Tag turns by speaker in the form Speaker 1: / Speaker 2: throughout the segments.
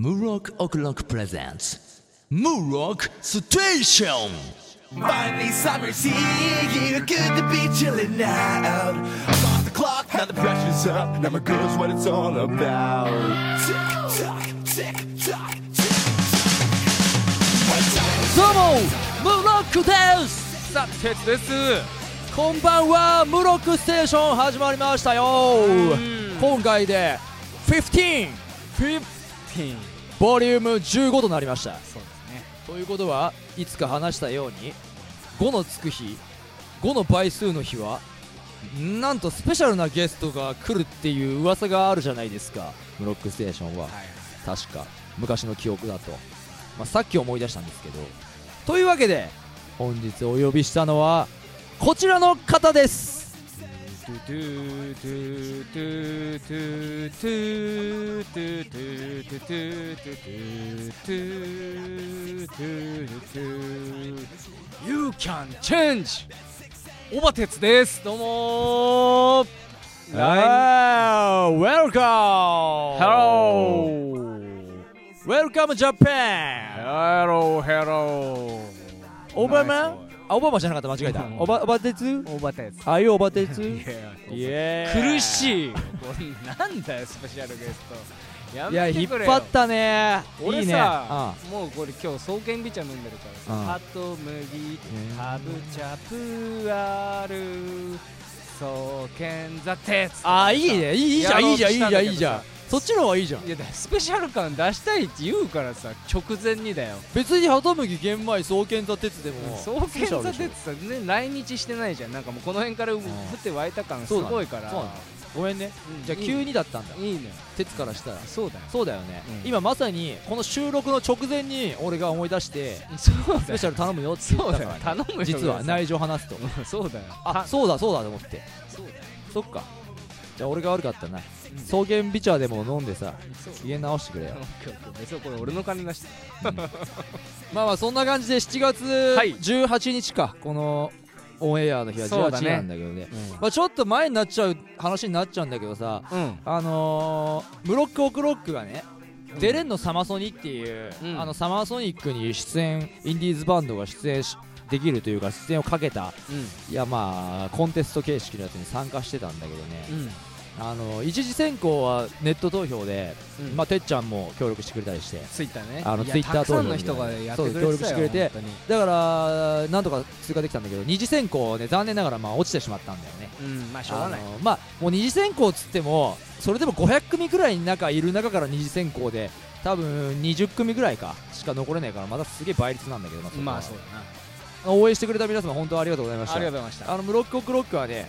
Speaker 1: Murok O'Clock presents Murok Station!
Speaker 2: Finally, summer's here. Good to be chilling out. I'm off the clock, now the pressure's up. Now my girl's what it's all about. Tick tock, tick tock, tick tock.
Speaker 3: どうもムロックですさあ鉄ですこんばんはムロックステーション始まりましたよ今回で15
Speaker 4: 15
Speaker 3: ボリューム15となりました。
Speaker 4: そうですね。
Speaker 3: ということはいつか話したように5のつく日5の倍数の日はなんとスペシャルなゲストが来るっていう噂があるじゃないですか。ムロックステーションは。
Speaker 4: はい。
Speaker 3: 確か。昔の記憶だと、まあ、さっき思い出したんですけど。というわけで本日お呼びしたのはこちらの方です
Speaker 4: You can change オバテツですどうもー
Speaker 3: Ah, welcome!
Speaker 4: Hello
Speaker 3: Welcome Japan!
Speaker 4: Hello Hello
Speaker 3: オバマ あ、オバマじゃなかった、間違えた。オバ、オバテツ？
Speaker 4: オバテツ。
Speaker 3: あいうオバテツ？
Speaker 4: い
Speaker 3: イ
Speaker 4: や苦しい。なんだよスペシャルゲスト。や
Speaker 3: いや、引っ張ったね。
Speaker 4: 俺
Speaker 3: いいね。
Speaker 4: さもうこれ今日双剣美茶飲んでるから
Speaker 3: うん。
Speaker 4: さハトムギハブチャプール双剣座鉄
Speaker 3: ああ、いいね。いいいいじゃん、いいじゃん、いいじゃん、いいじゃん。そっちの方がいいじゃん。
Speaker 4: い。やだスペシャル感出したいって言うからさ直前にだよ。
Speaker 3: 別にハトムギ玄米双剣座鉄でも
Speaker 4: 双剣座鉄さね来日してないじゃん。なんかもうこの辺から降って湧いた感すごいから。
Speaker 3: そうなごめんね。
Speaker 4: うん
Speaker 3: じゃあ急にだったんだ。
Speaker 4: いいのよ
Speaker 3: 鉄からしたら。
Speaker 4: そうだよ。
Speaker 3: そうだよね。
Speaker 4: うん。
Speaker 3: 今まさにこの収録の直前に俺が思い出して
Speaker 4: そうだよ。
Speaker 3: スペシャル頼むよって言
Speaker 4: そうだよ。
Speaker 3: ったから
Speaker 4: 頼むよ。
Speaker 3: 実は内情話すと。
Speaker 4: うんそうだよ。
Speaker 3: あそうだそうだと思って。
Speaker 4: そうだよ。
Speaker 3: そっか。じゃあ俺が悪かったな。
Speaker 4: うん
Speaker 3: 草原ビチャーでも飲んでさ
Speaker 4: そう。
Speaker 3: 機嫌直してくれよ。
Speaker 4: これ俺の金出して。
Speaker 3: まあまあそんな感じで7月
Speaker 4: はい。
Speaker 3: 18日かこのオンエアの日は18
Speaker 4: そうだね。
Speaker 3: なんだけどね。まあちょっと前になっちゃう話になっちゃうんだけどさ
Speaker 4: うん。
Speaker 3: あのー、ムロックオクロックがね、出れんのサマソニっていう、
Speaker 4: うん。
Speaker 3: あのサマーソニックに出演インディーズバンドが出演しできるというか出演をかけたいやまあコンテスト形式のやつに参加してたんだけどね、
Speaker 4: うん
Speaker 3: あの一次選考はネット投票で、
Speaker 4: うん。
Speaker 3: まあ、てっちゃんも協力してくれたりして
Speaker 4: ツイッターね。
Speaker 3: あの
Speaker 4: いや
Speaker 3: Twitter
Speaker 4: たくさんの
Speaker 3: 投票
Speaker 4: 人がやって
Speaker 3: 協力してくれて
Speaker 4: 本
Speaker 3: だからなんとか通過できたんだけど二次選考ね残念ながらまあ落ちてしまったんだよね。
Speaker 4: うんまあしょうがない。
Speaker 3: あのまあもう二次選考っつってもそれでも500組ぐらいの中いる中から二次選考で多分20組ぐらいかしか残れないからまたすげえ倍率なんだけどな
Speaker 4: まあそうだ
Speaker 3: 応援してくれた皆様本当ありがとうございました。
Speaker 4: なありがとうございました。
Speaker 3: あのムロックオクロックはね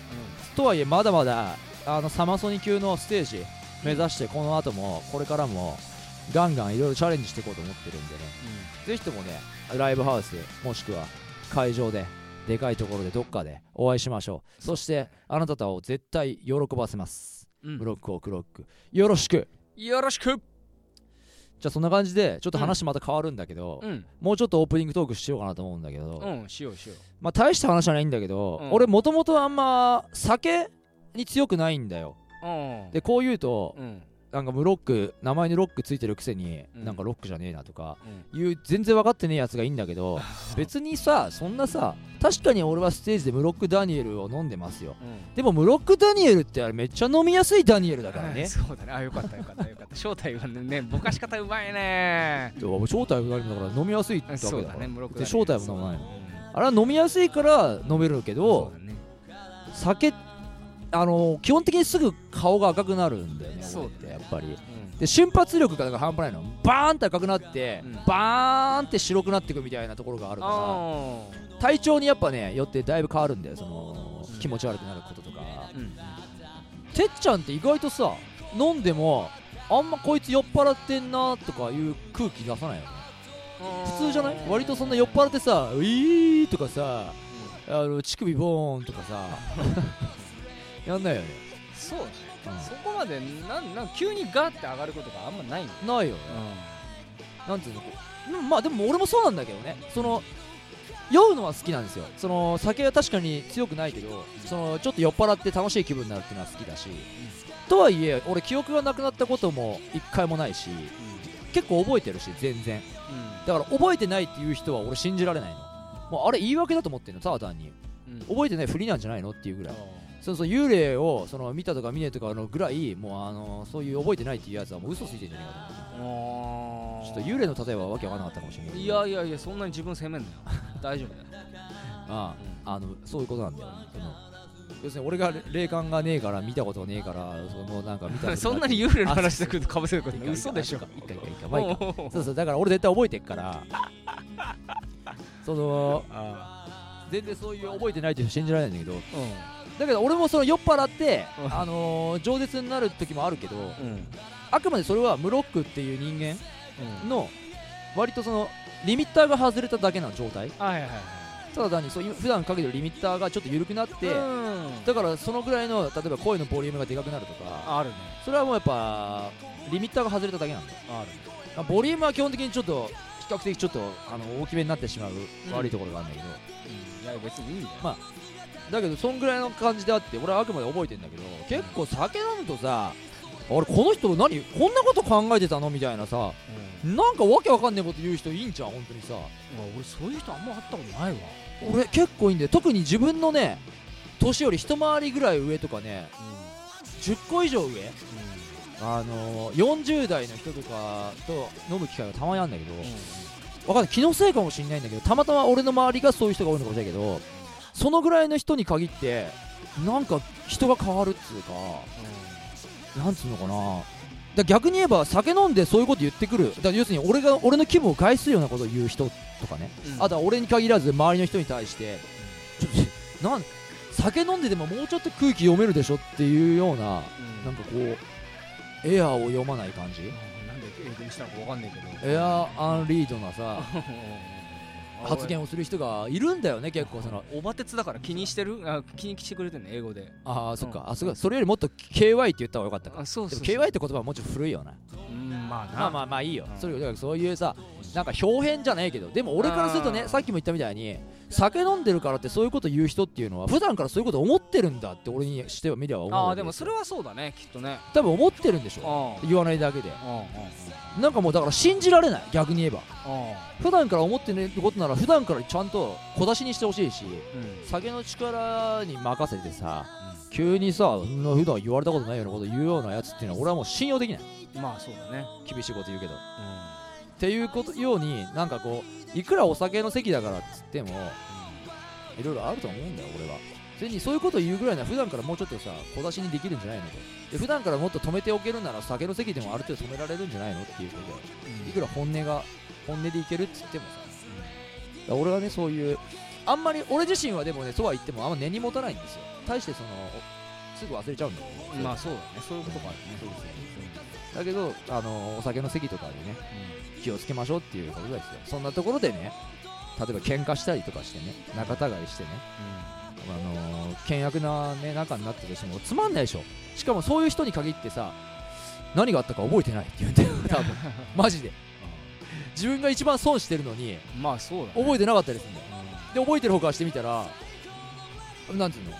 Speaker 3: とはいえまだまだあのサマソニ級のステージ目指してこの後もこれからもガンガンいろいろチャレンジしていこうと思ってるんでね。ぜひともねライブハウスもしくは会場ででかいところでどっかでお会いしましょう。そしてあなたを絶対喜ばせます。
Speaker 4: うん。
Speaker 3: ブロックオクロック。よろしく。
Speaker 4: よろしく。
Speaker 3: じゃあそんな感じでちょっと話また変わるんだけど、
Speaker 4: うん。
Speaker 3: もうちょっとオープニングトークしようかなと思うんだけど、
Speaker 4: うんしようしよ
Speaker 3: まあ大した話じゃないんだけど、
Speaker 4: うん。
Speaker 3: 俺もともとあんま酒に強くないんだよ。
Speaker 4: ううん。
Speaker 3: でこう言うと
Speaker 4: うん。
Speaker 3: なんかムロック名前にロックついてるくせに、
Speaker 4: うん。
Speaker 3: なんかロックじゃねえなとか
Speaker 4: うん。
Speaker 3: いう全然分かってねえやつがいいんだけど別にさそんなさ確かに俺はステージでムロックダニエルを飲んでますよ。
Speaker 4: うん。
Speaker 3: でもムロックダニエルってあれめっちゃ飲みやすいダニエルだからね。
Speaker 4: そうだね。あよかったよかったよかった。正体はねぼかし方うまいね
Speaker 3: 正体も何もだから飲みやすいってわけだ
Speaker 4: そう
Speaker 3: から
Speaker 4: だねムロック
Speaker 3: で正体も飲まない。あれは飲みやすいから飲めるけ
Speaker 4: そ
Speaker 3: ど
Speaker 4: ね。
Speaker 3: 酒あの基本的にすぐ顔が赤くなるんだよね
Speaker 4: そう
Speaker 3: 俺ってやっぱり。
Speaker 4: うん。
Speaker 3: で瞬発力が半端ないの。バーンって赤くなって、
Speaker 4: うん。
Speaker 3: バーンって白くなっていくみたいなところがあるか
Speaker 4: あ
Speaker 3: ら体調にやっぱねよってだいぶ変わるんだよその、
Speaker 4: うん。
Speaker 3: 気持ち悪くなることとか、てっちゃんって意外とさ飲んでもあんまこいつ酔っ払ってんなとかいう空気出さないよね。普通じゃない？割とそんな酔っ払ってさ「ウィー」とかさあの乳首ボーンとかさ やんないよね、
Speaker 4: そうだね。
Speaker 3: うん。
Speaker 4: そこまでなんなん急にガーって上がることがあんまないの
Speaker 3: ないよね、なんていうの？うんまあでも俺もそうなんだけどね。その酔うのは好きなんですよ。その酒は確かに強くないけどそのちょっと酔っ払って楽しい気分になるっていうのは好きだし、とはいえ俺記憶がなくなったことも一回もないし結構覚えてるし全然。だから覚えてないっていう人は俺信じられないの。もうあれ言い訳だと思ってんのただ単に。
Speaker 4: うん。うん
Speaker 3: 覚えてないふりなんじゃないのっていうぐらいそうそう幽霊をその見たとか見ねえとかのぐらいもうあのそういう覚えてないっていうやつはもう嘘ついてんじゃないかと思って。ちょっと幽霊の例えばわけわかんなかったかもしれない
Speaker 4: いやいやいやそん。なに自分責めんなよ大丈夫だよ
Speaker 3: あああのそういうことなんだよ。その要するに俺が霊感がねえから見たことねえからそのなんか見た
Speaker 4: そんなに幽霊の話してくるとかぶせることない嘘でしょ
Speaker 3: いいかいいかいいかまあいいか
Speaker 4: おうおう
Speaker 3: そうそうだから俺絶対覚えてっからその
Speaker 4: あ
Speaker 3: 全然そういう覚えてないっていう人信じられないんだけど
Speaker 4: ー
Speaker 3: だけど俺もその酔っ払って、
Speaker 4: うん。
Speaker 3: あのー、饒舌になる時もあるけど
Speaker 4: うん。うん
Speaker 3: あくまでそれはムロックっていう人間
Speaker 4: うん。
Speaker 3: の割とそのリミッターが外れただけな状態。
Speaker 4: はいはいはい。
Speaker 3: ただ単にそう普段かけてるリミッターがちょっと緩くなって、
Speaker 4: うん。
Speaker 3: だからそのぐらいの例えば声のボリュームがでかくなるとか
Speaker 4: あるね。
Speaker 3: それはもうやっぱリミッターが外れただけなんだ。よ
Speaker 4: あるね。
Speaker 3: まあボリュームは基本的にちょっと比較的ちょっとあの大きめになってしまう悪いところがあるんだけど、
Speaker 4: うん。いや別にいい
Speaker 3: まあだけどそんぐらいの感じであって俺はあくまで覚えてんだけど結構酒飲むとさ俺この人何こんなこと考えてたのみたいなさ
Speaker 4: うん。
Speaker 3: なんかわけわかんねえこと言う人いいんじゃん本当にさ。
Speaker 4: 俺そういう人あんま会ったことないわ。
Speaker 3: 俺結構いいんだよ。特に自分のね年より一回りぐらい上とかね10個以上上あのー、40代の人とかと飲む機会がたまにあるんだけど、わかんない。気のせいかもしれないんだけどたまたま俺の周りがそういう人が多いのかもしれないけどそのぐらいの人に限ってなんか人が変わるっつうかなんつうのかな。だ逆に言えば酒飲んでそういうこと言ってくる。だ要するに俺が俺の気分を害するようなことを言う人とかね、あとは俺に限らず周りの人に対してちょっとなん酒飲んででももうちょっと空気読めるでしょっていうようななんかこうエアーを読まない感じ。
Speaker 4: なんで英語にしたのかわかんないけど。
Speaker 3: エアーアンリードなさ 発言をする人がいるんだよね結構その。
Speaker 4: おば鉄だから気にしてる？あ気にしてくれてんの？英語で。
Speaker 3: ああそっか。
Speaker 4: うん
Speaker 3: あそそれよりもっと KY って言った方がよかったか。
Speaker 4: あそうそう
Speaker 3: でも KY って言葉はもうちょっと古いよな
Speaker 4: うんまあな。
Speaker 3: まあまあまあいいよ。
Speaker 4: うん。
Speaker 3: それだからそういうさなんか表変じゃねえけど。でも俺からするとねさっきも言ったみたいに酒飲んでるからってそういうこと言う人っていうのは普段からそういうこと思ってるんだって俺にしては見りゃ思う
Speaker 4: あでもそれはそうだねきっとね。
Speaker 3: 多分思ってるんでしょ
Speaker 4: あ
Speaker 3: 言わないだけで。
Speaker 4: あ
Speaker 3: なんかもうだから信じられない逆に言えば。
Speaker 4: あ
Speaker 3: 普段から思ってることなら普段からちゃんと小出しにしてほしいし
Speaker 4: うん。
Speaker 3: 酒の力に任せてさ急にさ普段言われたことないようなこと言うようなやつっていうのは俺はもう信用できない。
Speaker 4: まあそうだね。
Speaker 3: 厳しいこと言うけど。っていうことようになんかこういくらお酒の席だからっつってもいろいろあると思うんだよ俺は。それにそういうこと言うぐらいなら普段からもうちょっとさ小出しにできるんじゃないのと。で普段からもっと止めておけるなら酒の席でもある程度止められるんじゃないのっていうことでいくら本音が本音でいけるっつってもさ。だから俺はねそういうあんまり俺自身はでもねそうは言ってもあんま根に持たないんですよ。対してそのすぐ忘れちゃうんだよ
Speaker 4: うんまあそうだね。そういうことがあるね。
Speaker 3: そうですねだけどあのお酒の席とかでね気をつけましょうっていうことですよそんなところでね例えば喧嘩したりとかしてね仲違いしてね、あのー険悪な、ね、仲になったとしてもつまんないでしょ。しかもそういう人に限ってさ何があったか覚えてないって言うんだよ多分。マジで。自分が一番損してるのに
Speaker 4: うんまあそうだね。
Speaker 3: 覚えてなかったりするんだよ。で覚えてる方からしてみたらなんていうの？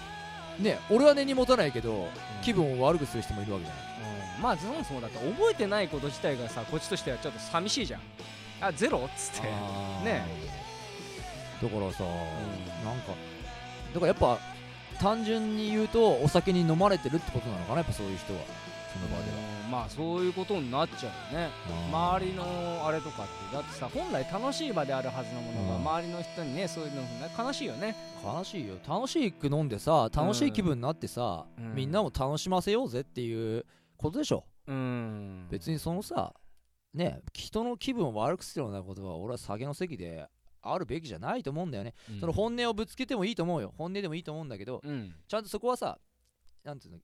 Speaker 3: ね俺は根に持たないけど気分を悪くする人もいるわけじゃない。
Speaker 4: うんまあそもそもだって覚えてないこと自体がさこっちとしてはちょっと寂しいじゃん。あゼロ？っつって。ね。
Speaker 3: だからさ、なんかだからやっぱ単純に言うとお酒に飲まれてるってことなのかなやっぱそういう人は。その場では。
Speaker 4: うんまあそういうことになっちゃうよね。周りのあれとかって。だってさ本来楽しい場であるはずのものが
Speaker 3: うん。
Speaker 4: 周りの人にねそういうのね悲しいよね。
Speaker 3: 悲しいよ。楽しく飲んでさ楽しい気分になってさ、
Speaker 4: うん。
Speaker 3: みんなも楽しませようぜっていうことでしょ。
Speaker 4: うん。
Speaker 3: 別にそのさね人の気分を悪くするようなことは俺は酒の席であるべきじゃないと思うんだよね、
Speaker 4: うん。
Speaker 3: その本音をぶつけてもいいと思うよ。本音でもいいと思うんだけど、
Speaker 4: うん。
Speaker 3: ちゃんとそこはさなんていうの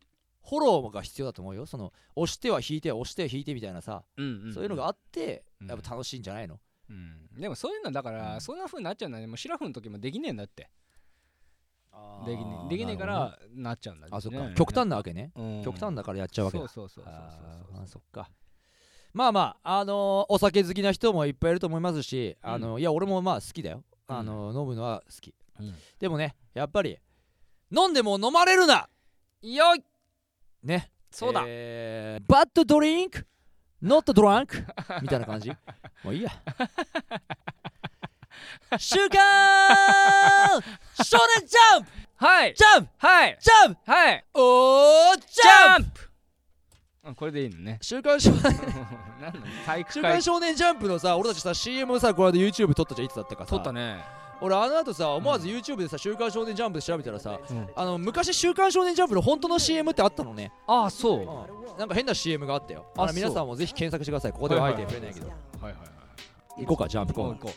Speaker 3: フォローが必要だと思うよ。その押しては引いて押しては引いてみたいなさ、
Speaker 4: うん。
Speaker 3: そういうのがあって
Speaker 4: うん。
Speaker 3: やっぱ楽しいんじゃないの、
Speaker 4: うん。でもそういうのだから、
Speaker 3: うん。
Speaker 4: そんな風になっちゃうんだね。もうシラフの時もできねえんだってできねできねえからなっちゃうんだね。
Speaker 3: あそっか。極端なわけね、
Speaker 4: うん。
Speaker 3: 極端だからやっちゃうわけだ。
Speaker 4: そうそうそうそうそう
Speaker 3: そっか。まあまああのーお酒好きな人もいっぱいいると思いますし、あのいや俺もまあ好きだよ、あのー飲むのは好き、
Speaker 4: うん。
Speaker 3: でもねやっぱり飲んでも飲まれるな。
Speaker 4: よい。
Speaker 3: ね。
Speaker 4: そうだ、
Speaker 3: えーバッドドリンク not drunk? みたいな感じ。もういいや週刊少年ジャンプ。
Speaker 4: はい。
Speaker 3: ジャンプ。
Speaker 4: はい。
Speaker 3: ジャンプ。
Speaker 4: はい。
Speaker 3: おージ
Speaker 4: ジ
Speaker 3: ャンプ。
Speaker 4: あこれでいいのね。
Speaker 3: 週刊少年。
Speaker 4: 何 なの体育会。
Speaker 3: 週刊少年ジャンプのさ俺たちさ CM さこの間 YouTube 撮ったじゃんいつだったかさ。
Speaker 4: 撮ったね。
Speaker 3: 俺あの後さ思わず YouTube でさ「週刊少年ジャンプ」で調べたらさ、
Speaker 4: うん。
Speaker 3: あの昔「週刊少年ジャンプ」の本当の CM ってあったのね、
Speaker 4: ああそう。
Speaker 3: なんか変な CM があったよ。
Speaker 4: あ
Speaker 3: あの皆さんもぜひ検索してください。ここでは入ってくれないけど、
Speaker 4: はいはいはい
Speaker 3: 行こうかジャンプコーナー。
Speaker 4: 行こ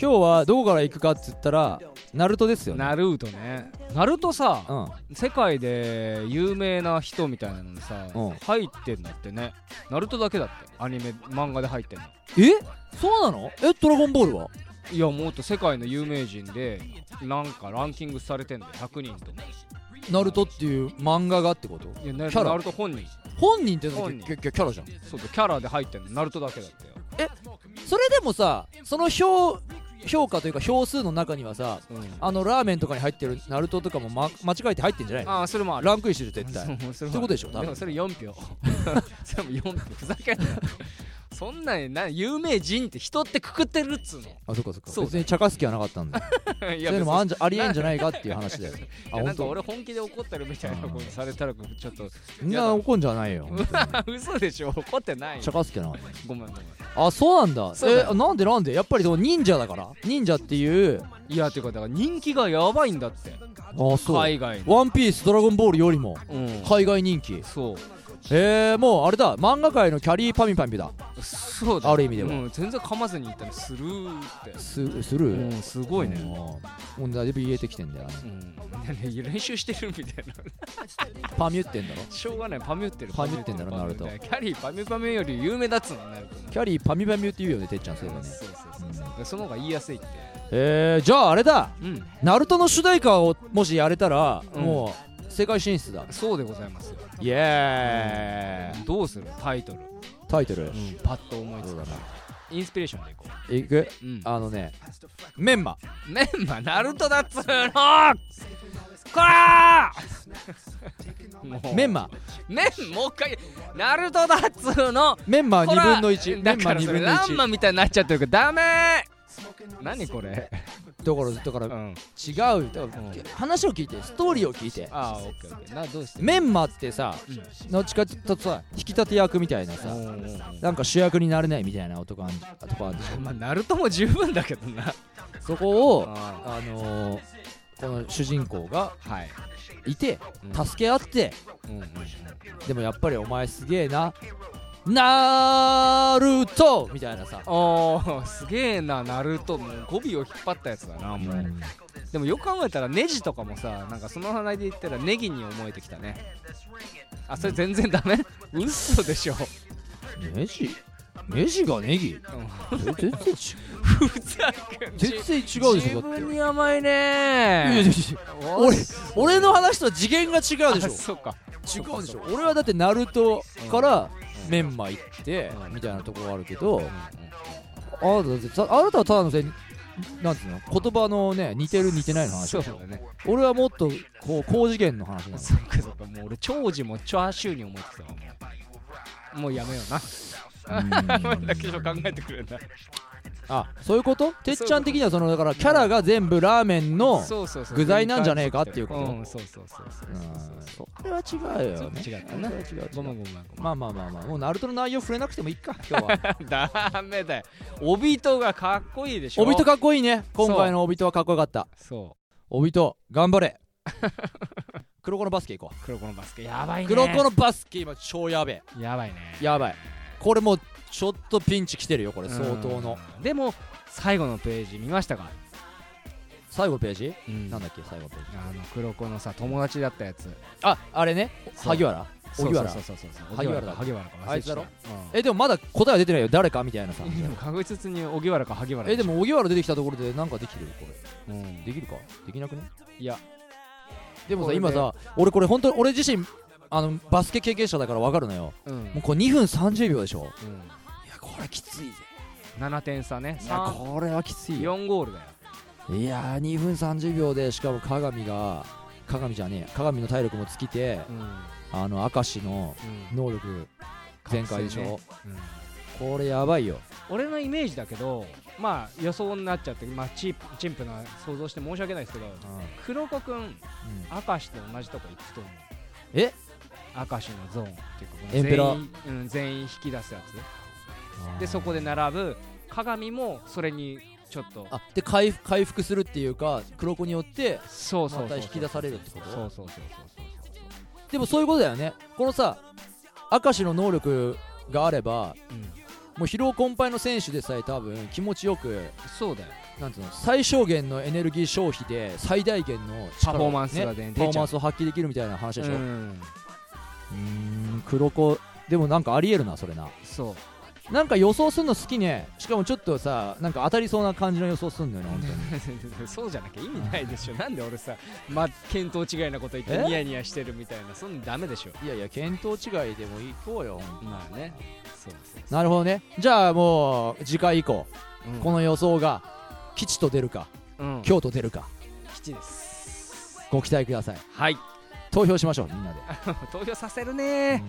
Speaker 3: 今日はどこから行くかっつったらナルトですよね。
Speaker 4: うナルートね。ナルトさ
Speaker 3: うん。
Speaker 4: 世界で有名な人みたいなのにさ
Speaker 3: うん。
Speaker 4: 入ってんだってね。ナルトだけだって。アニメ漫画で入ってんの。
Speaker 3: え？そうなの？えドラゴンボールは？い
Speaker 4: やもっと世界の有名人でなんかランキングされてんだよ。100人と
Speaker 3: ナルトっていう漫画がってこと？
Speaker 4: いやね
Speaker 3: キャラ？
Speaker 4: ナルト本人。
Speaker 3: 本人ってキャラじゃん。
Speaker 4: そうだキャラで入ってんの。ナルトだけだったよ。
Speaker 3: それでもさその評評価というか票数の中にはさ
Speaker 4: うん。
Speaker 3: あのラーメンとかに入ってるナルトとかも、ま、間違えて入ってんじゃないの？
Speaker 4: ああそれも
Speaker 3: ランクインしてる絶対。
Speaker 4: そう
Speaker 3: いうことでしょ多分。
Speaker 4: でもそれ4票。それも4票。ふざけんなそんなんな有名人って人ってくくってるっつう
Speaker 3: あそっかそっか。
Speaker 4: そう
Speaker 3: 別に茶化す気はなかったんだ。
Speaker 4: の い
Speaker 3: そういうのもあんじゃありえんじゃ
Speaker 4: ない
Speaker 3: かっていう話だよ。
Speaker 4: い
Speaker 3: あ本当。
Speaker 4: やなんか俺本気で怒ってるみたいなことされたらちょっと
Speaker 3: そん。な怒んじゃないよ
Speaker 4: 嘘でしょ。怒ってない
Speaker 3: 茶化す気はなかっ
Speaker 4: ごめんごめん。
Speaker 3: たあそうなんだ。
Speaker 4: そうだよ。
Speaker 3: えなんでなんで？やっぱりその忍者だから。忍者っていう。
Speaker 4: いやてかだから人気がやばいんだって。
Speaker 3: あそう。
Speaker 4: 海外の。
Speaker 3: ワンピースドラゴンボールよりも。
Speaker 4: うん。
Speaker 3: 海外人気。
Speaker 4: そう
Speaker 3: えー、もうあれだ漫画界のキャリーパミュパミュだ。
Speaker 4: そうだ。
Speaker 3: ある意味では。
Speaker 4: うん全然噛まずに言ったらスルーって。
Speaker 3: すする、
Speaker 4: うんすごいね。
Speaker 3: うんもうだいぶ言えてきてんだよね。
Speaker 4: うん。練習してるみたいな。
Speaker 3: パミュってんだろ？
Speaker 4: しょうがない。パミュってる。
Speaker 3: パミュってんだろナルト。
Speaker 4: キャリーパミュパミュより有名だっつうのナルトの
Speaker 3: キャリーパミュパミュって言うよねてっちゃんそういえばね。
Speaker 4: そうそうそうそうその方が言いやすいって。
Speaker 3: えー、じゃああれだ。
Speaker 4: うん。
Speaker 3: ナルトの主題歌をもしやれたら、
Speaker 4: うん。
Speaker 3: もう世界進出だ。
Speaker 4: そうでございますよ。
Speaker 3: イエーイ。
Speaker 4: どうする？タイトル。
Speaker 3: タイトル、
Speaker 4: パッと思いつくインスピレーションでいこ
Speaker 3: いく？
Speaker 4: ううん。
Speaker 3: あのねメンマ。
Speaker 4: メンマ？ナルトだっつうの！こらー！
Speaker 3: メンマ。
Speaker 4: メンもう一回。ナルトだっつうの！
Speaker 3: メンマ2
Speaker 4: こら
Speaker 3: 分の1メンマ2
Speaker 4: だからそれ
Speaker 3: 分の1
Speaker 4: ランマみたいになっちゃってるからダメ何これ？
Speaker 3: だからだから、
Speaker 4: うん。
Speaker 3: 違うだから、
Speaker 4: うん。
Speaker 3: 話を聞いてストーリーを聞いて。
Speaker 4: ああオッケーオッケー。などうして？
Speaker 3: メンマってさ、
Speaker 4: うん。
Speaker 3: どっちかっていうとさ引き立て役みたいなさ、なんか主役になれないみたいな男あんとこあるでしょ
Speaker 4: まあナルトも十分だけどな。
Speaker 3: そこを
Speaker 4: あ
Speaker 3: あのー、この主人公が
Speaker 4: はい。
Speaker 3: いて
Speaker 4: うん。
Speaker 3: 助け合って
Speaker 4: うんうんうん。
Speaker 3: でもやっぱりお前すげえなナルトみたいなさ。
Speaker 4: おーすげえなナルトもう語尾を引っ張ったやつだなもう、でもよく考えたらネジとかもさなんかその話で言ったらネギに思えてきたね。あそれ全然ダメ？嘘でしょ、
Speaker 3: ネジ？ネジがネギ？
Speaker 4: うん、
Speaker 3: え全然違う。
Speaker 4: ふざけん
Speaker 3: 全然違うでしょ
Speaker 4: 自
Speaker 3: だって。
Speaker 4: 分に甘い
Speaker 3: いやいやい
Speaker 4: ね
Speaker 3: や俺俺の話とは次元が違うでしょ。
Speaker 4: あそうか。
Speaker 3: 違うでしょ。俺はだってナルトからメンマ行って
Speaker 4: うん。
Speaker 3: みたいなところあるけどあなたはただのせなんつうの言葉のね似てる似てないの話
Speaker 4: そうだね。
Speaker 3: 俺はもっとこう高次元の話なの。
Speaker 4: そうかそうかもう俺長寿もチャーシューに思ってたわもう。もうやめような。
Speaker 3: うん。
Speaker 4: だけど考えてくれんだ
Speaker 3: あそういうこと？てっちゃん的にはそのだからキャラが全部ラーメンの具材なんじゃねえかっていうこと？
Speaker 4: うんそうそうそうそう
Speaker 3: う。んそれは違うよ。ね
Speaker 4: 違ったな
Speaker 3: それは違う。違う
Speaker 4: ごめんごめんごめん。
Speaker 3: まあまあまあまあもうナルトの内容触れなくてもいいか今日は。
Speaker 4: ダメだよ。帯戸がかっこいいでしょ？
Speaker 3: 帯とかっこいいね。今回の帯とはかっこよかった。
Speaker 4: そ
Speaker 3: 帯と頑張れ。黒子のバスケ行こ
Speaker 4: う。黒子のバスケやば
Speaker 3: う
Speaker 4: いね。
Speaker 3: 黒子のバスケ今超やべえ。
Speaker 4: やばいね。
Speaker 3: やばい。これもうちょっとピンチ来てるよこれ相当の。
Speaker 4: うんでも最後のページ見ましたか？
Speaker 3: 最後のページ？
Speaker 4: うん。
Speaker 3: なんだっけ最後のページ。
Speaker 4: あの黒子のさ友達だったやつ。
Speaker 3: ああれね？萩原？荻原？
Speaker 4: そうそうそうそう。
Speaker 3: 萩原だ
Speaker 4: 萩原か
Speaker 3: あいつだろ？
Speaker 4: うん。
Speaker 3: えでもまだ答えは出てないよ。誰かみたいなさ。
Speaker 4: でも確実に荻原か萩原
Speaker 3: えでも荻原出てきたところでなんかできる？これ。
Speaker 4: うん。
Speaker 3: できるか？できなくね？
Speaker 4: いや。
Speaker 3: でもさ今さ俺これ本当に俺自身あのバスケ経験者だから分かるのよ。
Speaker 4: うん。
Speaker 3: もうこれ2分30秒でしょ。
Speaker 4: うん
Speaker 3: これきついぜ。
Speaker 4: 7点差ね。
Speaker 3: いや
Speaker 4: 3
Speaker 3: これはきついよ。
Speaker 4: 4ゴールだよ。
Speaker 3: いやー2分30秒でしかも鏡が鏡じゃねえ鏡の体力も尽きて
Speaker 4: うん。
Speaker 3: あの明石の
Speaker 4: うん。
Speaker 3: 能力全開でしょ、
Speaker 4: うん。
Speaker 3: これやばいよ。
Speaker 4: 俺のイメージだけどまあ予想になっちゃって、まあ、チープチンプな想像して申し訳ないですけど黒子くん明石と同じとこ行くと思う。
Speaker 3: え？
Speaker 4: 明石のゾーンっていうか
Speaker 3: エンペラ
Speaker 4: 全員,、うん、全員引き出すやつでそこで並ぶ。鏡もそれにちょっと。
Speaker 3: あで回復回復するっていうか黒子によって
Speaker 4: そうそうそうそう
Speaker 3: また引き出されるってこと？
Speaker 4: そうそうそうそう
Speaker 3: でもそういうことだよね。このさ明石の能力があれば
Speaker 4: そう、うん、
Speaker 3: もう疲労困憊の選手でさえ多分気持ちよく
Speaker 4: そうだよ。
Speaker 3: なんつうの最小限のエネルギー消費で最大限の
Speaker 4: パフォーマンスが
Speaker 3: ねパフォーマンスを発揮できるみたいな話でしょ？うん。黒子でもなんかありえるなそれな。
Speaker 4: そう
Speaker 3: なんか予想すんの好きね。しかもちょっとさなんか当たりそうな感じの予想すんのよね本当に。
Speaker 4: そうじゃなきゃ意味ないでしょ。なんで俺さま見当違いなこと言って
Speaker 3: え？
Speaker 4: ニヤニヤしてるみたいなそんなダメでしょ。
Speaker 3: いやいや見当違いでも行こうよ
Speaker 4: まあね。そうそう。
Speaker 3: なるほどね。じゃあもう次回以降、
Speaker 4: うん。
Speaker 3: この予想が吉と出るか
Speaker 4: うん。
Speaker 3: 京と出るか。
Speaker 4: 吉です。
Speaker 3: ご期待ください。
Speaker 4: はい
Speaker 3: 投票しましょうみんなで、
Speaker 4: 投票させるね。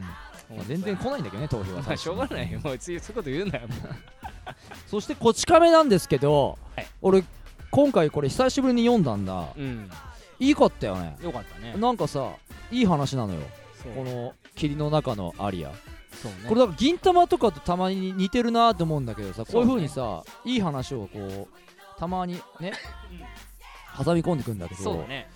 Speaker 3: うん。まあ全然来ないんだけどね 投票は。
Speaker 4: まあしょうがないよ。もう次そういうこと言うなよもう。
Speaker 3: そしてこち亀なんですけど、
Speaker 4: はい。
Speaker 3: 俺今回これ久しぶりに読んだんだ。
Speaker 4: うん。
Speaker 3: いいかったよね。
Speaker 4: よかったね。
Speaker 3: なんかさいい話なのよ。この霧の中のアリア。
Speaker 4: そうね。
Speaker 3: これだから銀玉とかとたまに似てるなと思うんだけどさこういう風にさ、いい話をこうたまにね挟み込んでくんだけど。
Speaker 4: そうだね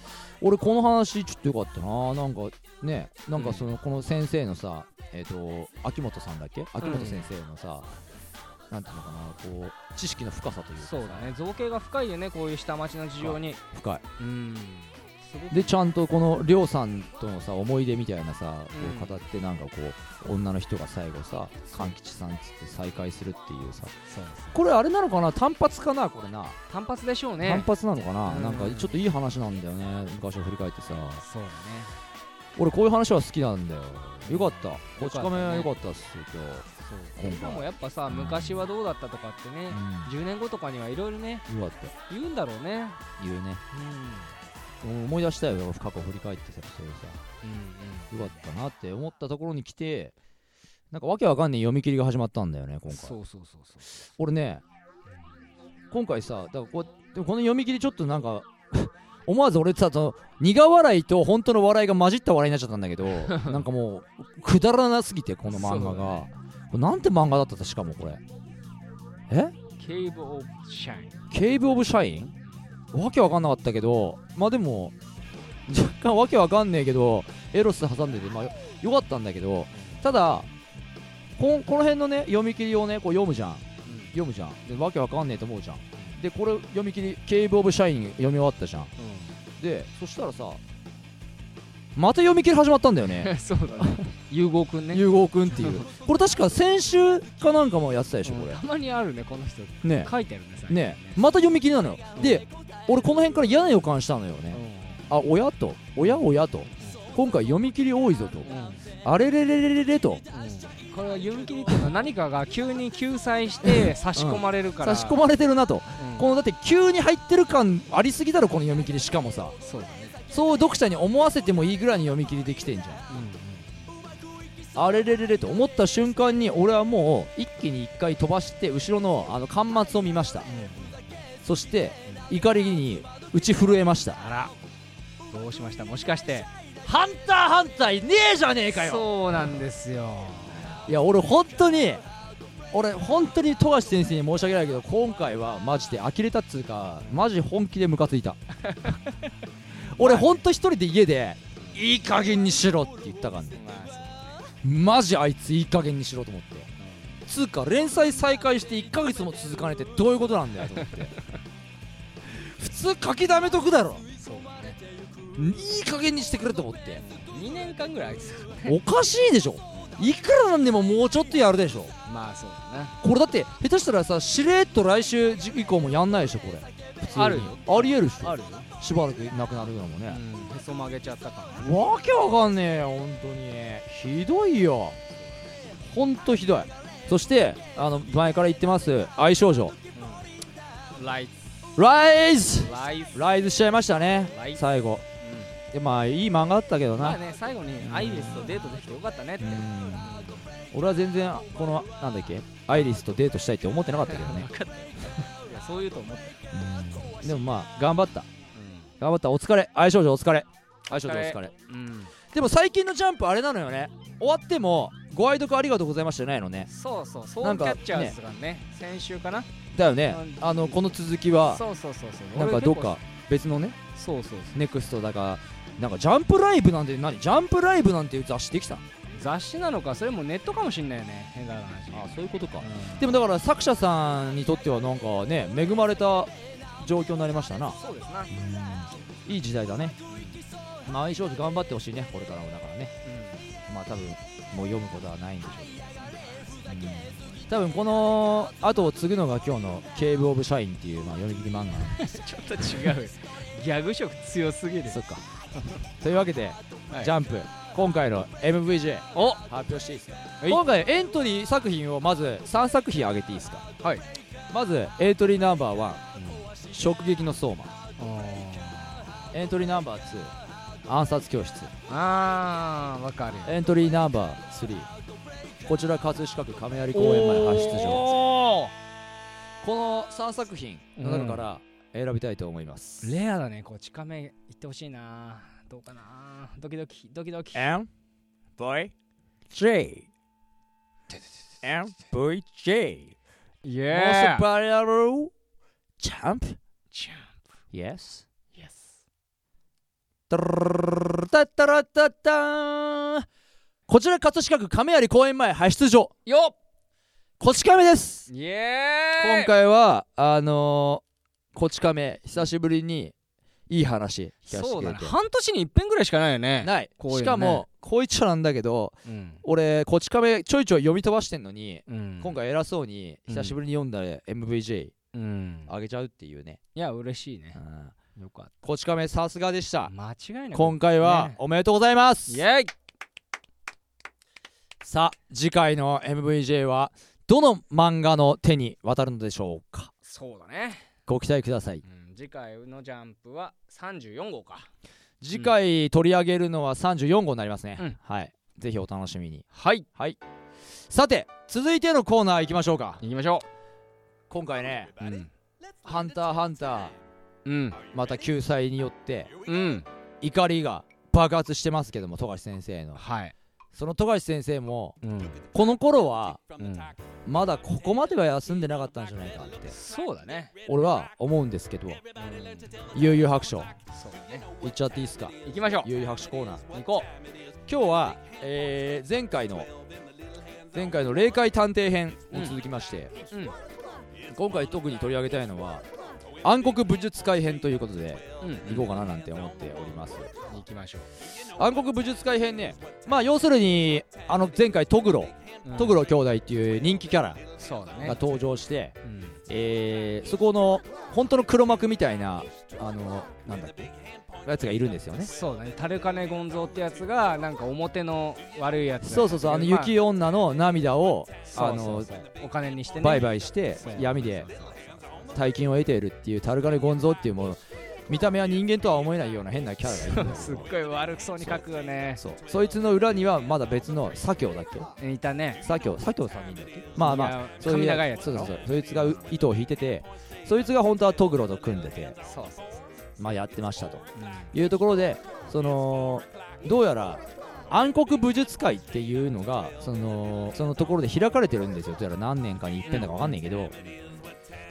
Speaker 3: 俺この話ちょっとよかったな。なんかねなんかそのこの先生のさえっ、と秋元さんだっけ？秋元先生のさ、なんていうのかなこう知識の深さというかさ。
Speaker 4: そうだね。造形が深いよねこういう下町の事情に。
Speaker 3: 深い。
Speaker 4: うん
Speaker 3: でちゃんとこのりょうさんとのさ思い出みたいなさこ
Speaker 4: うん。
Speaker 3: う語ってなんかこう女の人が最後さ勘吉さんっつって再会するっていうさ。これあれなのかな？単発かな？これな、
Speaker 4: 単発でしょうね。
Speaker 3: 単発なのかな、
Speaker 4: うん。
Speaker 3: なんかちょっといい話なんだよね。昔を振り返ってさ。
Speaker 4: そうだね。
Speaker 3: 俺こういう話は好きなんだよ。よかった。こち亀よかったっす今
Speaker 4: そう。
Speaker 3: 今
Speaker 4: もやっぱさ
Speaker 3: うん
Speaker 4: 昔はどうだったとかってね
Speaker 3: 日、
Speaker 4: 10年後とかにはいろいろね言うんだろうね。
Speaker 3: 言うね。
Speaker 4: う
Speaker 3: もう思い出したよ過去振り返ってさそういうさ
Speaker 4: んうん。
Speaker 3: よかったなって思ったところに来てなんかわけわかんねえ読み切りが始まったんだよね今回。
Speaker 4: そうそうそうそう。
Speaker 3: 俺ね今回さだからこうでもこの読み切りちょっとなんか思わず俺さその苦笑いと本当の笑いが混じった笑いになっちゃったんだけど なんかもうくだらなすぎてこの漫画が、
Speaker 4: ね。
Speaker 3: これなんて漫画だったしかもこれ。え？
Speaker 4: ケーブ・オブ・シャイン
Speaker 3: ケイブ・オブ・シャインわけわかんなかったけどまあでも若干 わけわかんねえけどエロス挟んでてまあよよかったんだけどただこんこの辺のね読み切りをねこう読むじゃん。読むじゃん。でわけわかんねえと思うじゃん。でこれ読み切り「ケイブ・オブ・シャイン」読み終わったじゃん。でそしたらさまた読み切り始まったんだよね。
Speaker 4: う んそうだね。融合くんね。
Speaker 3: 融合くんっていう。これ確か先週かなんかもやってたでしょこれ。
Speaker 4: うん。たまにあるねこの人。
Speaker 3: ね。
Speaker 4: 書いてるね
Speaker 3: ね。また読み切りなのよ。で俺この辺から嫌な予感したのよね。
Speaker 4: うん。
Speaker 3: あ親と。親親と。今回読み切り多いぞと。
Speaker 4: うん。
Speaker 3: あれれれれれれと。
Speaker 4: これは読み切りっていうのは何かが急に救済して差し込まれるから、
Speaker 3: 差し込まれてるなと。
Speaker 4: うん。
Speaker 3: このだって急に入ってる感ありすぎだろこの読み切りしかもさ。
Speaker 4: そうだね。
Speaker 3: そう読者に思わせてもいいぐらいに読み切りできてんじゃん。あれれれれと思った瞬間に俺はもう一気に一回飛ばして後ろのあの端末を見ましたそして怒りに打ち震えました。
Speaker 4: あら。どうしました？もしかして。
Speaker 3: ハンターハンターいねえじゃねえかよ。
Speaker 4: そうなんですよ。
Speaker 3: いや俺本当に俺本当に富樫先生に申し訳ないけど今回はマジで呆れたっつうかマジ本気でムカついた。俺本当一人で家でいい加減にしろって言ったからね。マジあいついい加減にしろと思ってつうか連載再開して1ヶ月も続かねえってどういうことなんだよと思って。普通書きだめとくだろ。
Speaker 4: そうだね。
Speaker 3: いい加減にしてくれと思って。
Speaker 4: 2年間ぐらい空いてたからね。
Speaker 3: おかしいでしょ。いくらなんでももうちょっとやるでしょ。
Speaker 4: まあそうだな。
Speaker 3: これだって下手したらさしれっと来週以降もやんないでしょこれ。普通に。
Speaker 4: あるよ。
Speaker 3: ありえるでしょ。
Speaker 4: あるよ、
Speaker 3: しばらくなくなるのもね、
Speaker 4: うん、へそ曲げちゃったから
Speaker 3: わけわかんねえよ本当に。ひどいよ。ほんとひどいそしてあの前から言ってます愛少女。
Speaker 4: うん。ライ
Speaker 3: ズ
Speaker 4: ズライズ
Speaker 3: ライズしちゃいましたね。最後。でまあいい漫画だったけどな、
Speaker 4: まあね最後にアイリスとデートできてよかったねって。
Speaker 3: うん。俺は全然このなんだっけアイリスとデートしたいって思ってなかったけどね。
Speaker 4: いやそう言うと思った。
Speaker 3: でもまあ頑張った。
Speaker 4: う
Speaker 3: 頑張った。お疲れ。相性上お疲れ。相性上お疲れ。
Speaker 4: んうん。
Speaker 3: でも最近のジャンプあれなのよね。終わってもご愛読ありがとうございましたじゃないのね。
Speaker 4: そうそうソウ
Speaker 3: なんか
Speaker 4: ルキャッチャーズがね先週かな。
Speaker 3: だよね。
Speaker 4: うん
Speaker 3: あのこの続きは
Speaker 4: そうそうそうそう。
Speaker 3: なんかどっか別のね
Speaker 4: そうそうそう。
Speaker 3: ネクストだからなんかジャンプライブなんて何？ジャンプライブなんていう雑誌できた
Speaker 4: 雑誌なのかそれもネットかもしんないよね変な話。
Speaker 3: あそういうことか。
Speaker 4: うん。
Speaker 3: でもだから作者さんにとってはなんかね恵まれた状況になりましたな。
Speaker 4: そうですな。い
Speaker 3: い時代だね。まあ相性で頑張ってほしいねこれからもだからね。
Speaker 4: う
Speaker 3: まあ多分もう読むことはないんでしょうけど、多分この後を継ぐのが今日の「ケーブ・オブ・シャイン」っていう、まあ、読み切り漫画
Speaker 4: ん ちょっと違う。ギャグ色強すぎる。
Speaker 3: そっか。というわけで、
Speaker 4: はい。
Speaker 3: ジャンプ。今回の MVJ
Speaker 4: お！
Speaker 3: 発表していいですか？
Speaker 4: はい。
Speaker 3: 今回エントリー作品をまず3作品挙げていいですか？
Speaker 4: はい。
Speaker 3: まずエントリーナンバー1「直撃の相馬」エントリーナンバー2暗殺教室。
Speaker 4: あーわかる
Speaker 3: エントリーナンバー3こちら葛飾区亀有公園前派出所
Speaker 4: お
Speaker 3: この3作品の中から選びたいと思います、
Speaker 4: レアだね。こち亀行ってほしいな。どうかな。ドキドキドキドキ。
Speaker 3: MVJ MVJ
Speaker 4: イ
Speaker 3: Most valuable champ
Speaker 4: チャン
Speaker 3: Yes
Speaker 4: プイエス
Speaker 3: タラタタラタターンこちら葛飾区亀有公園前派出所
Speaker 4: よっ。
Speaker 3: こち亀です。
Speaker 4: イエーイ。
Speaker 3: 今回はあのー、こち亀久しぶりにいい話聞かせて
Speaker 4: そうだね。半年に一遍ぐらいしかないよね。
Speaker 3: ない。
Speaker 4: こういうのね。
Speaker 3: しかもこう言っちゃなんだけど
Speaker 4: うん。
Speaker 3: 俺こち亀ちょいちょい読み飛ばしてんのに、
Speaker 4: うん。
Speaker 3: 今回偉そうに
Speaker 4: うん。
Speaker 3: 久しぶりに読んだ MVJ
Speaker 4: うん。
Speaker 3: あげちゃうっていうね、
Speaker 4: いや嬉しいね。
Speaker 3: うん
Speaker 4: よかっ
Speaker 3: こち亀さすがでした。
Speaker 4: た間違いない
Speaker 3: 今回は
Speaker 4: ね
Speaker 3: おめでとうございます、
Speaker 4: イエーイ。
Speaker 3: さあ次回の MVJ はどの漫画の手に渡るのでしょうか？
Speaker 4: そうだね。
Speaker 3: ご期待ください。
Speaker 4: うん次回のジャンプは34号か。
Speaker 3: 次回取り上げるのは34号になりますね、
Speaker 4: うん。
Speaker 3: はい。ぜひお楽しみに。
Speaker 4: はい。
Speaker 3: はい。さて続いてのコーナー行きましょうか。
Speaker 4: 行きましょ
Speaker 3: 今回ね
Speaker 4: ううん「
Speaker 3: ハンターハンター
Speaker 4: うん」
Speaker 3: また救済によって
Speaker 4: うん。
Speaker 3: 怒りが爆発してますけども富樫先生の。
Speaker 4: はい。
Speaker 3: その富樫先生も
Speaker 4: うん。
Speaker 3: この頃は
Speaker 4: うん。
Speaker 3: まだここまでは休んでなかったんじゃないかって
Speaker 4: そうだね。
Speaker 3: 俺は思うんですけど
Speaker 4: うん。
Speaker 3: 悠々白書。
Speaker 4: そうだね。
Speaker 3: いっちゃっていいですか？
Speaker 4: 行きましょう。
Speaker 3: 悠々白書コーナー。行こう。今日は、えー前回の前回の霊界探偵編に続きまして、
Speaker 4: うん。
Speaker 3: 今回特に取り上げたいのは暗黒武術会編ということで
Speaker 4: うん。
Speaker 3: 行こうかななんて思っております。
Speaker 4: 行きましょ
Speaker 3: 暗黒武術会編ねまあ要するにあの前回トグロ
Speaker 4: う
Speaker 3: トグロ兄弟っていう人気キャラが登場して、
Speaker 4: うん。
Speaker 3: えーそこの本当の黒幕みたいなあのなんだっけやつがいるんですよね。
Speaker 4: そうだね。タルカネゴンゾーってやつがなんか表の悪いやつ
Speaker 3: そうそうそうあの
Speaker 4: ま
Speaker 3: 雪女の涙をあの
Speaker 4: お金にしてね。
Speaker 3: 売買して闇で大金を得ているっていうタルカネゴンゾーっていうもの。見た目は人間とは思えないような変なキャラがいる
Speaker 4: すっごい悪そうに書くよね。
Speaker 3: そう。そいつの裏にはまだ別の左京だっけ？
Speaker 4: いたね。
Speaker 3: 左京左京さんいいんだっけ？まあまあそういう
Speaker 4: 髪長いやつ
Speaker 3: そうそうそう。そいつがう糸を引いててそいつが本当はトグロと組んでて
Speaker 4: そうそう
Speaker 3: まあやってましたと。
Speaker 4: うん。
Speaker 3: いうところでそのどうやら暗黒武術会っていうのがそのそのところで開かれてるんですよ。どうやら何年かに一遍だか分かんないけど、で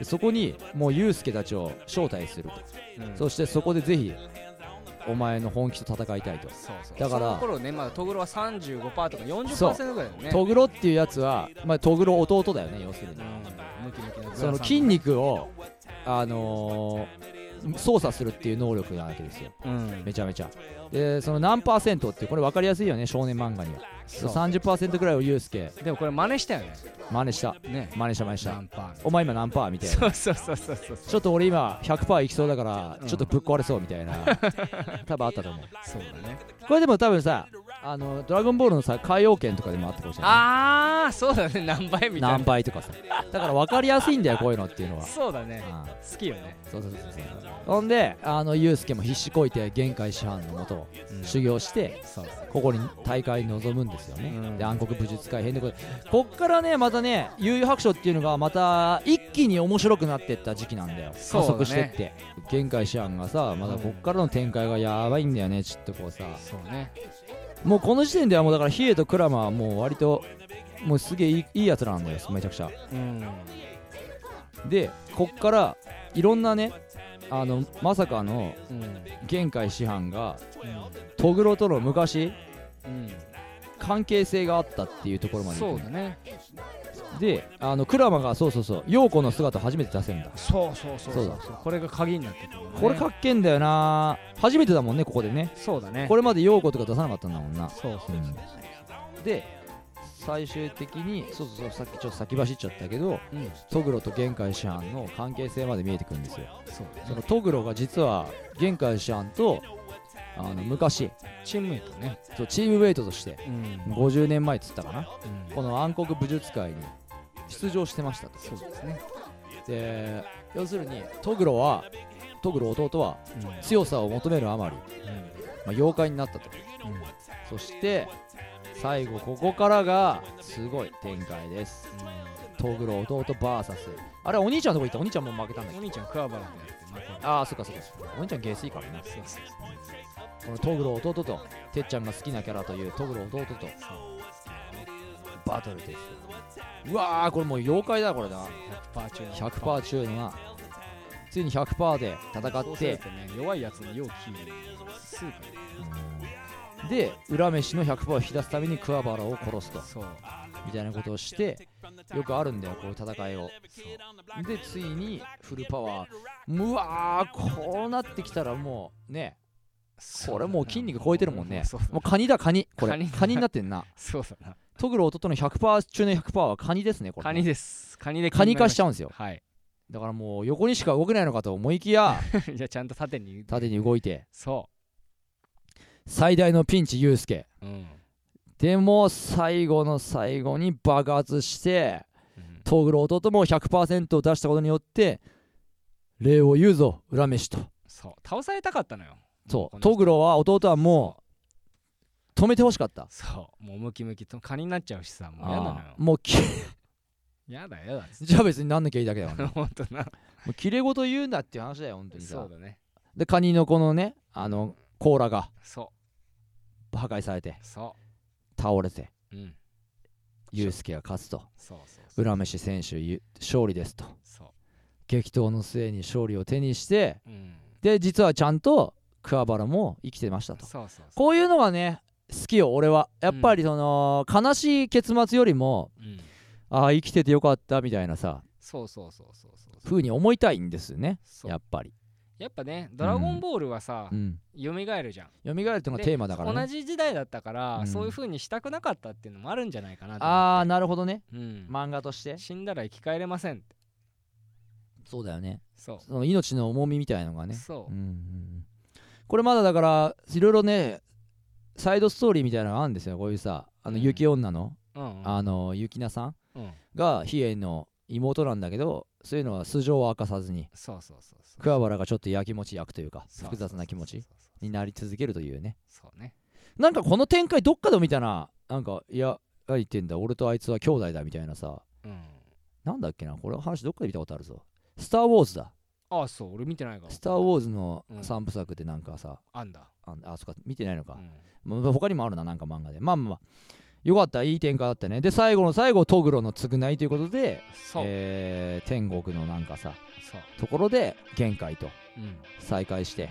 Speaker 3: そこにもうユウスケたちを招待すると、
Speaker 4: うん。
Speaker 3: そしてそこでぜひお前の本気と戦いたいと、だから
Speaker 4: その頃ねまだトグロは35%とか40%ぐらいだよね。
Speaker 3: トグロっていうやつは、まあ、トグロ弟だよね要するに、
Speaker 4: うん。ムキムキ
Speaker 3: その筋肉をあのー操作するっていう能力なわけですよ。
Speaker 4: うん。
Speaker 3: めちゃめちゃ。でその何パーセントってこれ分かりやすいよね少年漫画には。
Speaker 4: そう。
Speaker 3: 30%ぐらいをユウスケ。
Speaker 4: でもこれ真似したよね。
Speaker 3: 真似した。
Speaker 4: ね。
Speaker 3: 真似した真似した。お前今何パーみたいな。
Speaker 4: そうそうそうそうそう。
Speaker 3: ちょっと俺今100%いきそうだから
Speaker 4: うん。
Speaker 3: ちょっとぶっ壊れそうみたいな。多分あったと思う。
Speaker 4: そうだね。
Speaker 3: これでも多分さあのドラゴンボールのさ海洋圏とかでもあったかもしれない。
Speaker 4: ああそうだね。何倍みたい
Speaker 3: 何
Speaker 4: な
Speaker 3: 倍とかさ。だから分かりやすいんだよこういうのっていうのは。
Speaker 4: そうだね。
Speaker 3: あ
Speaker 4: 好きよね。
Speaker 3: そうそうそうそう。ほんであのユウスケも必死こいて限界師範のもとを修行して、ここに大会に臨むんですよね、
Speaker 4: うん。
Speaker 3: で暗黒武術会編でこっからねまたね悠々白書っていうのがまた一気に面白くなってった時期なんだよ。加速してって。限界師範がさまだこっからの展開がやばいんだよねちょっとこうさ。
Speaker 4: そうね
Speaker 3: もうこの時点ではもうだからヒエとクラマはもう割ともうすげえいいやつらなんだよめちゃくちゃ。
Speaker 4: うん。
Speaker 3: でこっからいろんなねあのまさかの
Speaker 4: うん。
Speaker 3: 限界師範がトグロとの昔
Speaker 4: うん。
Speaker 3: 関係性があったっていうところまで
Speaker 4: そうだね
Speaker 3: であのクラマがそうそうそう陽子の姿を初めて出せるんだ。
Speaker 4: そうそうそう
Speaker 3: そう。だ
Speaker 4: そうこれが鍵になってくるね。
Speaker 3: これかっけえんだよな。初めてだもんねここでね。
Speaker 4: そうだね。
Speaker 3: これまで陽子とか出さなかったんだもんな。
Speaker 4: そうそう
Speaker 3: うん。で最終的にそうそうそうさっきちょっと先走っちゃったけど
Speaker 4: うん。
Speaker 3: トグロと玄海師範の関係性まで見えてくるんですよ。
Speaker 4: そう
Speaker 3: そのトグロが実は玄海師範とあの昔
Speaker 4: チームメイトね。
Speaker 3: そうチームウェイトとして
Speaker 4: うん。
Speaker 3: 50年前っつったかな。
Speaker 4: うん。
Speaker 3: この暗黒武術界に出場してましたと。
Speaker 4: そうですね。
Speaker 3: で要するにトグロはトグロ弟は強さを求めるあまり、まあ、妖怪になったと。そして最後ここからがすごい展開です。トグロ弟 VS あれお兄ちゃんのとこ行った？お兄ちゃんも負けたんだっけ？
Speaker 4: お兄ちゃん桑原とやって
Speaker 3: ああそっかそっかお兄ちゃんゲスいか。らね
Speaker 4: そうそう
Speaker 3: このトグロ弟とてっちゃんが好きなキャラというトグロ弟とバトルですよ。うわーこれもう妖怪だこれな
Speaker 4: 100%中の
Speaker 3: 100%中のな。ついに100%で戦
Speaker 4: そう
Speaker 3: って
Speaker 4: するとね弱いやつに容器スープ
Speaker 3: で裏飯の100%を引き出すために桑原を殺すと。
Speaker 4: そう。
Speaker 3: みたいなことをしてよくあるんだよこういう戦いを。でついにフルパワーうわーこうなってきたらもうね。これもう筋肉超えてるもんね。
Speaker 4: そうだ
Speaker 3: もうカニだカニ。これ
Speaker 4: カニ
Speaker 3: カニになってんな。
Speaker 4: そうだな
Speaker 3: トグロ弟の100%中の100%はカニですねこれ
Speaker 4: カニです。カニで
Speaker 3: カニ化しちゃうんですよ。
Speaker 4: はい。
Speaker 3: だからもう横にしか動けないのかと思いきや
Speaker 4: いやちゃんと縦に
Speaker 3: 縦に動いて。
Speaker 4: そ
Speaker 3: 最大のピンチユウスケ。
Speaker 4: ううん。
Speaker 3: でも最後の最後に爆発して
Speaker 4: うん。
Speaker 3: トグロ弟も100%を出したことによって礼を言うぞ裏飯と。
Speaker 4: そう。倒されたかったのよ。
Speaker 3: そう。トグロは弟はもう止めてほしかった。
Speaker 4: そう。もうムキムキとカニになっちゃうしさもう嫌なのよ。
Speaker 3: あーもうき
Speaker 4: やだやだっつって。
Speaker 3: じゃあ別になんなきゃいいだけだからね。
Speaker 4: ほんとな
Speaker 3: もう切れ事言うんだっていう話だよ本当にさ。
Speaker 4: そうだね。
Speaker 3: でカニのこのねあの甲羅が
Speaker 4: そう。
Speaker 3: 破壊されて
Speaker 4: そ
Speaker 3: 倒れて
Speaker 4: ううん。
Speaker 3: ユウスケが勝つと。
Speaker 4: そうそうそう。
Speaker 3: 裏飯選手ゆ勝利ですと。
Speaker 4: そ
Speaker 3: 激闘の末に勝利を手にして
Speaker 4: ううん。
Speaker 3: で実はちゃんと桑原も生きてましたと。
Speaker 4: そうそうそう。
Speaker 3: こういうのがね好きよ俺は。やっぱりその、悲しい結末よりも
Speaker 4: うん。
Speaker 3: ああ生きててよかったみたいなさ
Speaker 4: そうそうそうそうそう
Speaker 3: 風に思いたいんですね。やっぱり。
Speaker 4: やっぱね「ドラゴンボール」はさ
Speaker 3: うん。
Speaker 4: 蘇るじゃん。
Speaker 3: 蘇るっていうのが
Speaker 4: で
Speaker 3: テーマだから
Speaker 4: 同
Speaker 3: ね
Speaker 4: じ時代だったから、
Speaker 3: うん。
Speaker 4: そういう風にしたくなかったっていうのもあるんじゃないかなと
Speaker 3: ああなるほどね。
Speaker 4: うん。
Speaker 3: 漫画として。
Speaker 4: 死んだら生き返れませんって。
Speaker 3: そうだよね。
Speaker 4: そう。
Speaker 3: その命の重みみたいのがね。
Speaker 4: そう。
Speaker 3: うんうんうん。これまだだからいろいろねサイドストーリーみたいなのがあるんですよこういうさあの
Speaker 4: うん。
Speaker 3: 雪女の、
Speaker 4: うんうん。
Speaker 3: あの雪菜さん
Speaker 4: うん。
Speaker 3: が比叡の妹なんだけどそういうのは素性を明かさずに
Speaker 4: そうそうそうそう。
Speaker 3: 桑原がちょっとやきもち焼くというか複雑な気持ちになり続けるというね。
Speaker 4: そうね。
Speaker 3: なんかこの展開どっかで見たななんかいや何言ってんだ俺とあいつは兄弟だみたいなさ。
Speaker 4: うん。
Speaker 3: なんだっけなこれ話どっかで見たことあるぞ。スター・ウォーズだ。
Speaker 4: ああそう俺見てないから。
Speaker 3: スター・ウォーズの
Speaker 4: うん。
Speaker 3: 3部作でなんかさ、
Speaker 4: あんだ
Speaker 3: ああそっか見てないのか。
Speaker 4: う、ん。
Speaker 3: まあ他にもあるななんか漫画で。まあまあまあよかったいい展開だったね。で最後の最後トグロの償いということで、えー天国のなんかさところで玄海と。
Speaker 4: うん。
Speaker 3: 再会して。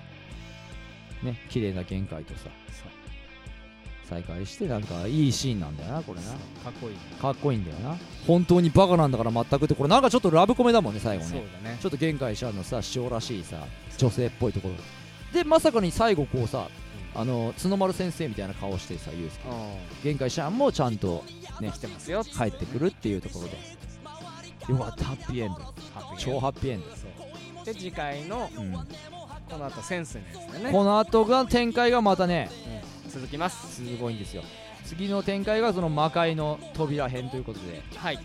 Speaker 3: ね綺麗な玄海とさ。再会してなんかいいシーンなんだよなこれな。
Speaker 4: かっこいい
Speaker 3: かっこいいんだよな。本当にバカなんだから全くって。これなんかちょっとラブコメだもんね最後ね。
Speaker 4: だね。
Speaker 3: ちょっと玄海シャンのさ師匠らしいさ女性っぽいところでまさかに最後こうさあの角丸先生みたいな顔してさユうスケ
Speaker 4: うん
Speaker 3: 玄海シャンもちゃんとね
Speaker 4: 来てますよ。
Speaker 3: 帰ってくるっていうところで。よかった。ハッピーエンド。超ハッピーエン
Speaker 4: そう。で次回の
Speaker 3: ド、うん。
Speaker 4: この後センスのやつだよね。
Speaker 3: この後が展開がまたね
Speaker 4: 続きます。
Speaker 3: すごいんですよ。次の展開がその魔界の扉編ということで。
Speaker 4: はい。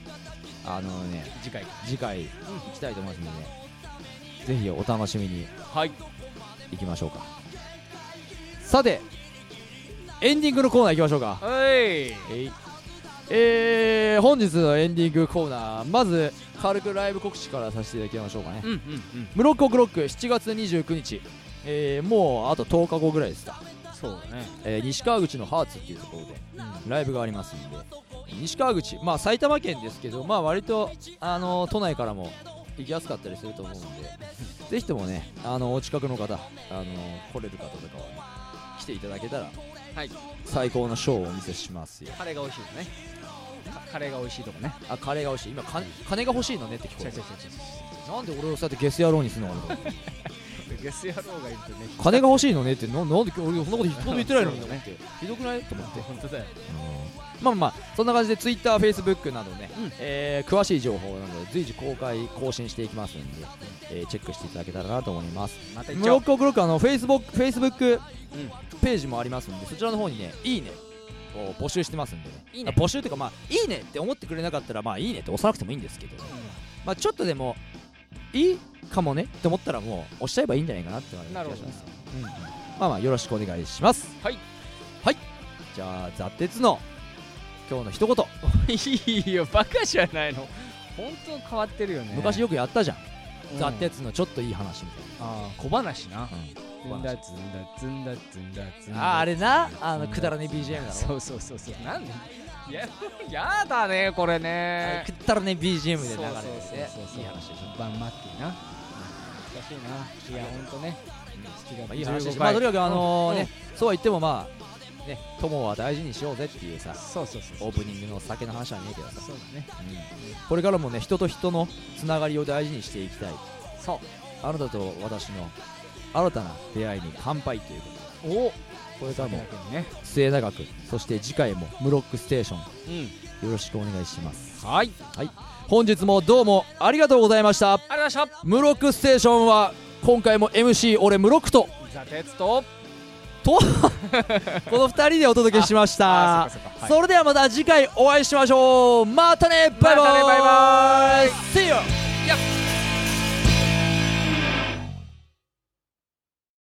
Speaker 3: あのね
Speaker 4: 次回。
Speaker 3: 次回行きたいと思いますので、ぜひお楽しみに。
Speaker 4: はい
Speaker 3: 行きましょうか。さてエンディングのコーナー行きましょうか。
Speaker 4: はい。
Speaker 3: えー、本日のエンディングコーナーまず軽くライブ告知からさせていただきましょうかね。
Speaker 4: うんうんうん。
Speaker 3: ムロックオクロック7月29日、えー、もうあと10日後ぐらいですか、
Speaker 4: そうだね。
Speaker 3: えー西川口のハーツっていうところでライブがありますんで。西川口まあ埼玉県ですけどまあ割とあの都内からも行きやすかったりすると思うんでぜひともねあのお近くの方あの来れる方とかは、ね、来ていただけたら
Speaker 4: はい。
Speaker 3: 最高のショーをお見せしますよ。
Speaker 4: カレーが美味しいのね。かカレーが美味しいとこね。
Speaker 3: あカレーが美味しい。今か金が欲しいのねって聞こえ
Speaker 4: 違う違う違
Speaker 3: るなんで俺をそうやってゲス野郎にするの？か な
Speaker 4: ゲス野郎がいるとね。
Speaker 3: 金が欲しいのねってななんで俺そんなこと一言も言ってないのにと思って。ひどくない？と思って。
Speaker 4: 本当だよ
Speaker 3: まあまあそんな感じで TwitterFacebook などね、
Speaker 4: うん。
Speaker 3: えー詳しい情報などで随時公開更新していきますんで、えーチェックしていただけたらなと思います。
Speaker 4: また行っちゃおう。
Speaker 3: ムロックオクロックあの Facebook, Facebook
Speaker 4: うん。
Speaker 3: ページもありますんでそちらの方にねいいねを募集してますんでね。
Speaker 4: いいね。
Speaker 3: 募集っていうかまあいいねって思ってくれなかったらまあいいねって押さなくてもいいんですけど、まあちょっとでもいいかもねって思ったらもう押しちゃえばいいんじゃないかなって思います、うんまあまあよろしくお願いします。
Speaker 4: はい。
Speaker 3: はい。じゃあザ・鉄の今日の一言。
Speaker 4: いいよバカじゃないの。本当変わってるよね。
Speaker 3: 昔よくやったじゃん、
Speaker 4: うん。
Speaker 3: ザ・鉄のちょっといい話みたい
Speaker 4: ああ小話な。
Speaker 3: な、
Speaker 4: ずんだずんだずんだずんだずんだ。
Speaker 3: あれな？あの
Speaker 4: うん
Speaker 3: くだらねえ BGM だ。ろ？
Speaker 4: そうそうそうそう。なんで？ややだねこれ
Speaker 3: あ
Speaker 4: ね
Speaker 3: れくだらねえ BGM で流れてて。
Speaker 4: そうそうそうそう
Speaker 3: いい話でしょ。
Speaker 4: バンマッキーな。懐かしいな。いやほんとね7月
Speaker 3: まあいい話でし
Speaker 4: 15
Speaker 3: ょまあとにかくあの
Speaker 4: うん。
Speaker 3: ねそうは言ってもまあね友は大事にしようぜっていうさ
Speaker 4: そうそうそう
Speaker 3: オープニングの酒の話はねえけどさ。
Speaker 4: そうだね。
Speaker 3: これからもね人と人のつながりを大事にしていきたい。
Speaker 4: そう。
Speaker 3: あなたと私の新たな出会いに乾杯ということで。
Speaker 4: お
Speaker 3: これからも
Speaker 4: ね。
Speaker 3: 末永くそして次回もムロックステーション。
Speaker 4: うん。
Speaker 3: よろしくお願いします。
Speaker 4: はい。
Speaker 3: 本日もどうもありがとうございました。
Speaker 4: ありがとうございまし
Speaker 3: ムロックステーションは今回も MC 俺ムロックと。
Speaker 4: たザ・テツと
Speaker 3: この2人でお届けしました。
Speaker 4: はい。
Speaker 3: それではまた次回お会いしましょう。またね。バイバイ。
Speaker 4: まバイバイ。
Speaker 3: See you!